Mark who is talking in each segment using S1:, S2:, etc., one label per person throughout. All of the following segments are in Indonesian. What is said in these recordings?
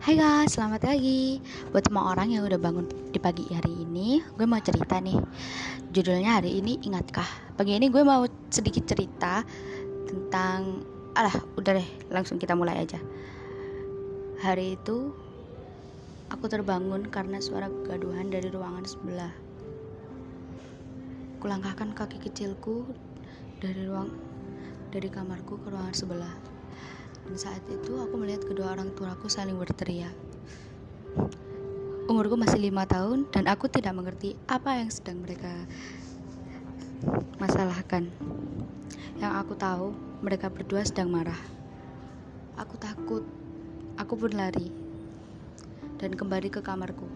S1: Hai guys, selamat pagi. Buat semua orang yang udah bangun di pagi hari ini Gue mau cerita nih. Judulnya hari ini Ingatkah? Pagi ini gue mau sedikit cerita Tentang Alah, udah deh, langsung kita mulai aja. Hari itu Aku terbangun karena suara kegaduhan dari ruangan sebelah. Kulangkahkan kaki kecilku Dari ruang Dari kamarku ke ruangan sebelah dan saat itu aku melihat kedua orang tuaku saling berteriak. Umurku masih lima tahun dan aku tidak mengerti apa yang sedang mereka masalahkan. Yang aku tahu, mereka berdua sedang marah. Aku takut. Aku pun lari dan kembali ke kamarku.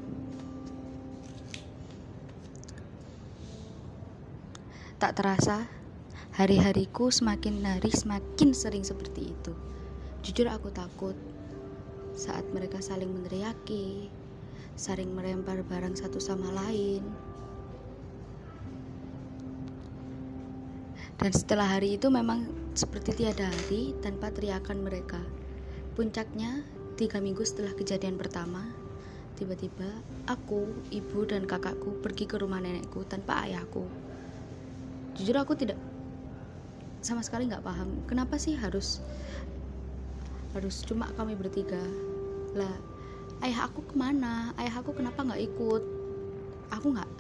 S1: Tak terasa, hari-hariku semakin hari semakin sering seperti itu. Jujur aku takut saat mereka saling meneriaki, saling melempar barang satu sama lain. Dan setelah hari itu memang seperti tiada hari tanpa teriakan mereka. Puncaknya, tiga minggu setelah kejadian pertama, tiba-tiba aku, ibu, dan kakakku pergi ke rumah nenekku tanpa ayahku. Jujur aku tidak sama sekali nggak paham kenapa sih harus harus cuma kami bertiga. Lah ayah aku ke mana? Ayah aku kenapa nggak ikut? Aku nggak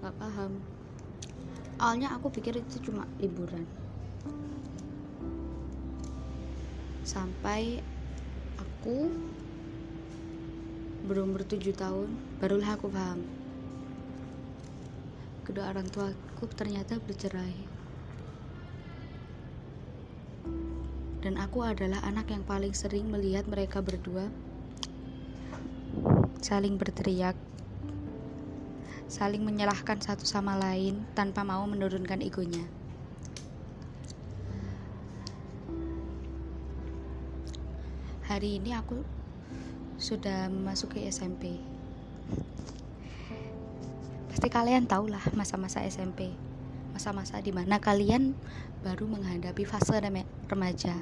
S1: nggak paham. Awalnya aku pikir itu cuma liburan. Sampai aku berumur tujuh tahun barulah aku paham. Kedua orang tuaku ternyata bercerai dan aku adalah anak yang paling sering melihat mereka berdua saling berteriak, saling menyalahkan satu sama lain tanpa mau menurunkan egonya. Hari ini aku sudah memasuki SMP. Pasti kalian tahu lah masa-masa SMP masa-masa di mana kalian baru menghadapi fase remaja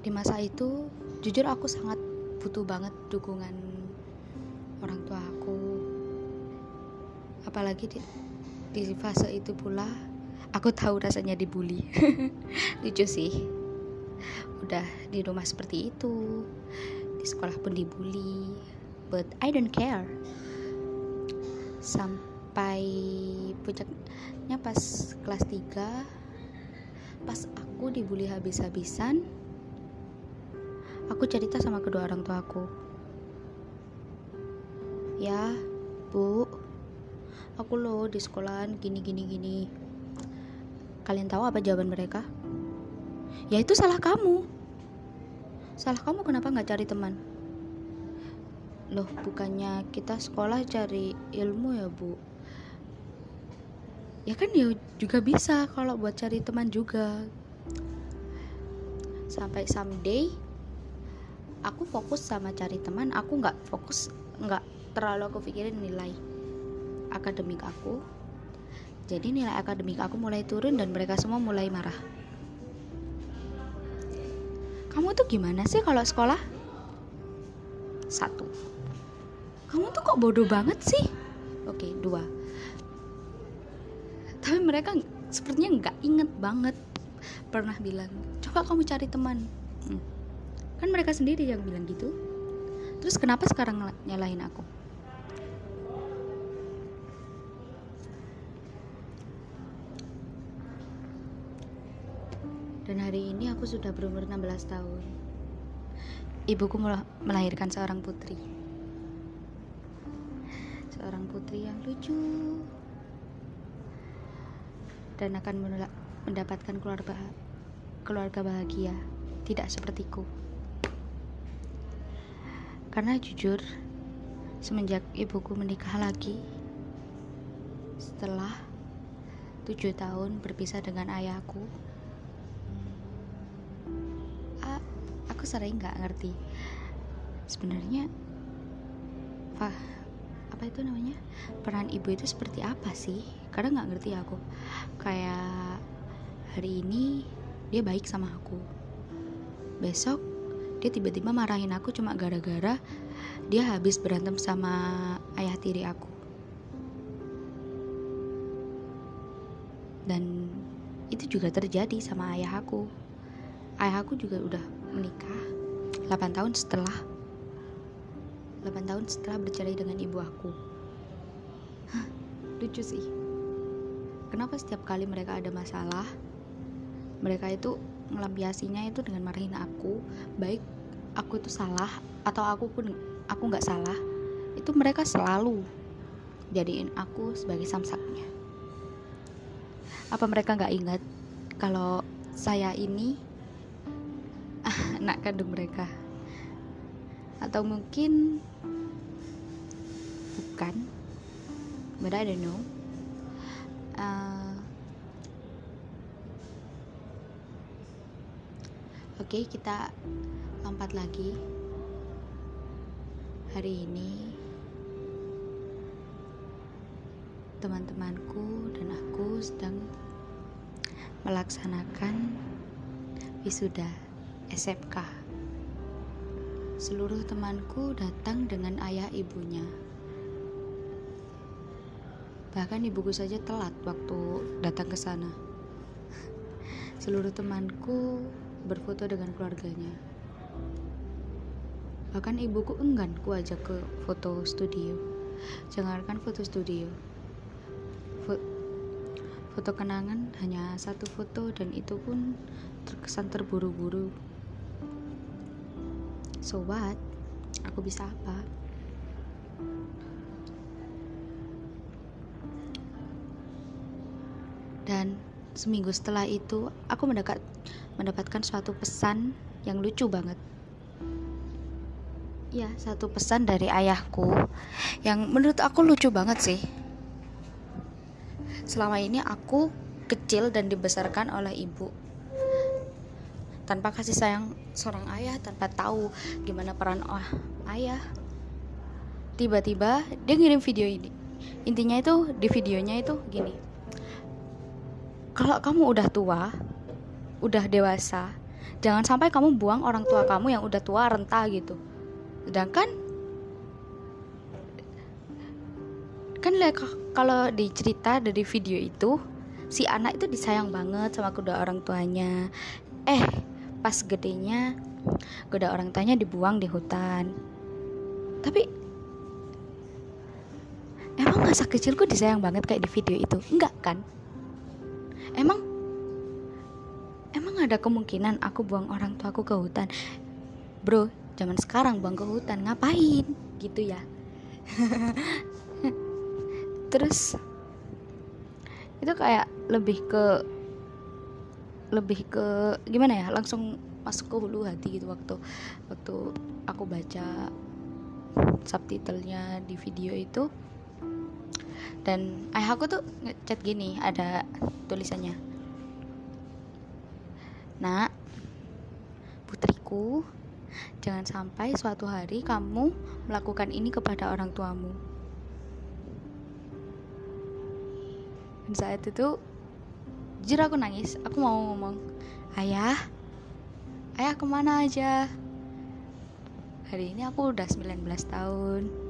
S1: di masa itu jujur aku sangat butuh banget dukungan orang tua aku. Apalagi di, di fase itu pula aku tahu rasanya dibully. Lucu sih. Udah di rumah seperti itu. Di sekolah pun dibully. But I don't care. Sampai puncaknya pas kelas 3 pas aku dibully habis-habisan aku cerita sama kedua orang tua aku ya bu aku loh di sekolahan gini gini gini. Kalian tahu apa jawaban mereka? Ya itu salah kamu. Salah kamu kenapa nggak cari teman? Loh bukannya kita sekolah cari ilmu ya bu ya kan ya juga bisa kalau buat cari teman juga. Sampai someday aku fokus sama cari teman aku nggak fokus nggak terlalu aku pikirin nilai akademik aku. Jadi nilai akademik aku mulai turun dan mereka semua mulai marah. Kamu tuh gimana sih kalau sekolah? Satu. Kamu tuh kok bodoh banget sih? Oke dua tapi mereka sepertinya nggak inget banget pernah bilang coba kamu cari teman. Hmm. kan mereka sendiri yang bilang gitu. Terus kenapa sekarang nyalahin aku? Dan hari ini aku sudah berumur 16 tahun. Ibuku melahirkan seorang putri. Seorang putri yang lucu dan akan mendapatkan keluarga keluarga bahagia, tidak sepertiku. Karena jujur, semenjak ibuku menikah lagi, setelah tujuh tahun berpisah dengan ayahku, aku sering nggak ngerti. Sebenarnya apa itu namanya? Peran ibu itu seperti apa sih karena nggak ngerti aku. Kayak hari ini dia baik sama aku. Besok dia tiba-tiba marahin aku cuma gara-gara dia habis berantem sama ayah tiri aku. Dan itu juga terjadi sama ayah aku. Ayah aku juga udah menikah 8 tahun setelah 8 tahun setelah bercerai dengan ibu aku. Hah, lucu sih kenapa setiap kali mereka ada masalah mereka itu ngelampiasinya itu dengan marahin aku baik aku itu salah atau aku pun aku nggak salah itu mereka selalu jadiin aku sebagai samsaknya. Apa mereka nggak ingat kalau saya ini anak kandung mereka? Atau mungkin bukan? But I don't know uh, oke okay, kita lompat lagi hari ini teman-temanku dan aku sedang melaksanakan wisuda SMK. Seluruh temanku datang dengan ayah ibunya. Bahkan ibuku saja telat waktu datang ke sana. Seluruh temanku berfoto dengan keluarganya. Bahkan ibuku enggan ku ajak ke foto studio. Jangankan foto studio. Foto kenangan hanya satu foto dan itu pun terkesan terburu-buru. So what? Aku bisa apa dan seminggu setelah itu aku mendekat mendapatkan suatu pesan yang lucu banget. Ya satu pesan dari ayahku yang menurut aku lucu banget sih. Selama ini aku kecil dan dibesarkan oleh ibu. Tanpa kasih sayang seorang ayah tanpa tahu gimana peran oh, ayah tiba-tiba dia ngirim video ini. Intinya itu di videonya itu gini kalau kamu udah tua udah dewasa jangan sampai kamu buang orang tua kamu yang udah tua renta gitu. Sedangkan kan kalau dicerita dari video itu si anak itu disayang banget sama kedua orang tuanya. Eh pas gedenya kedua orang tuanya dibuang di hutan. Tapi emang masa kecilku disayang banget kayak di video itu? Enggak kan emang? Emang ada kemungkinan aku buang orang tuaku ke hutan? Bro zaman sekarang bang ke hutan ngapain? Gitu ya. Terus itu kayak lebih ke lebih ke gimana ya? Langsung masuk ke hulu hati gitu waktu waktu aku baca subtitlenya di video itu dan ayah aku tuh ngechat gini ada tulisannya nak putriku Jangan sampai suatu hari kamu melakukan ini kepada orang tuamu. Dan saat itu, jujur aku nangis. Aku mau ngomong, ayah, ayah ke mana aja? Hari ini aku udah 19 tahun.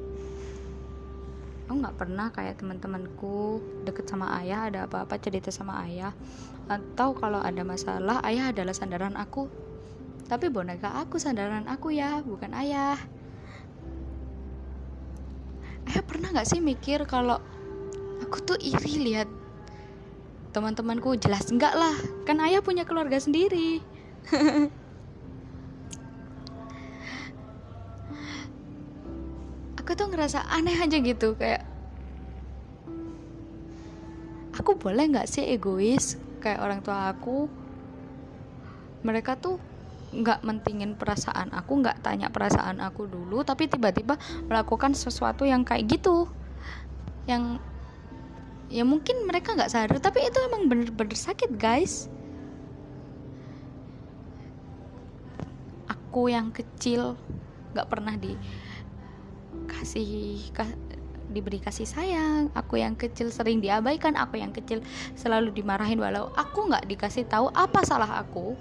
S1: Aku gak pernah kayak teman-temanku deket sama ayah, ada apa-apa cerita sama ayah, atau kalau ada masalah, ayah adalah sandaran aku tapi boneka aku sandaran aku ya, bukan ayah. Ayah pernah gak sih mikir kalau aku tuh iri lihat teman-temanku jelas enggak lah, kan ayah punya keluarga sendiri. aku tuh ngerasa aneh aja gitu kayak aku boleh nggak sih egois kayak orang tua aku? Mereka tuh nggak mentingin perasaan aku nggak tanya perasaan aku dulu tapi tiba-tiba melakukan sesuatu yang kayak gitu. Yang ya mungkin mereka nggak sadar tapi itu emang bener-bener sakit guys. Aku yang kecil nggak pernah dikasih diberi kasih sayang. Aku yang kecil sering diabaikan aku yang kecil selalu dimarahin walau aku nggak dikasih tahu apa salah aku.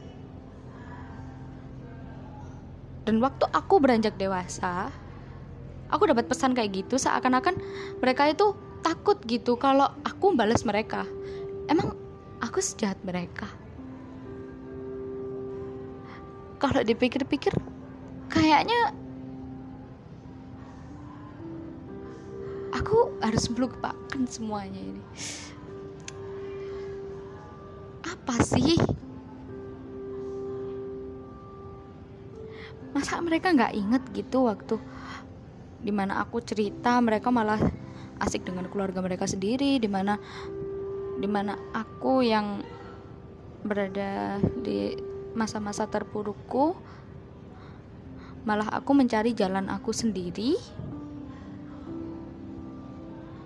S1: Dan waktu aku beranjak dewasa aku dapat pesan kayak gitu seakan-akan mereka itu takut gitu kalau aku balas mereka. Emang aku sejahat mereka? Kalau dipikir-pikir kayaknya aku harus melupakan semuanya ini. Apa sih? Masa mereka nggak inget gitu waktu di mana aku cerita mereka malah asik dengan keluarga mereka sendiri di mana di mana aku yang berada di masa-masa terpurukku malah aku mencari jalan aku sendiri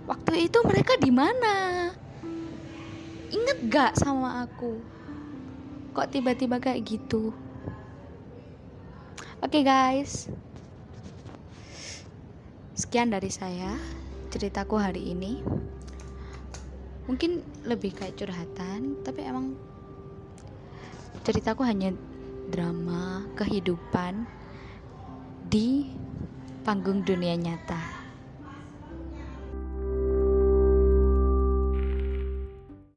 S1: waktu itu mereka di mana? Inget gak sama aku? Kok tiba-tiba kayak gitu? Oke okay, guys. Sekian dari saya ceritaku hari ini. Mungkin lebih kayak curhatan tapi emang ceritaku hanya drama kehidupan di panggung dunia nyata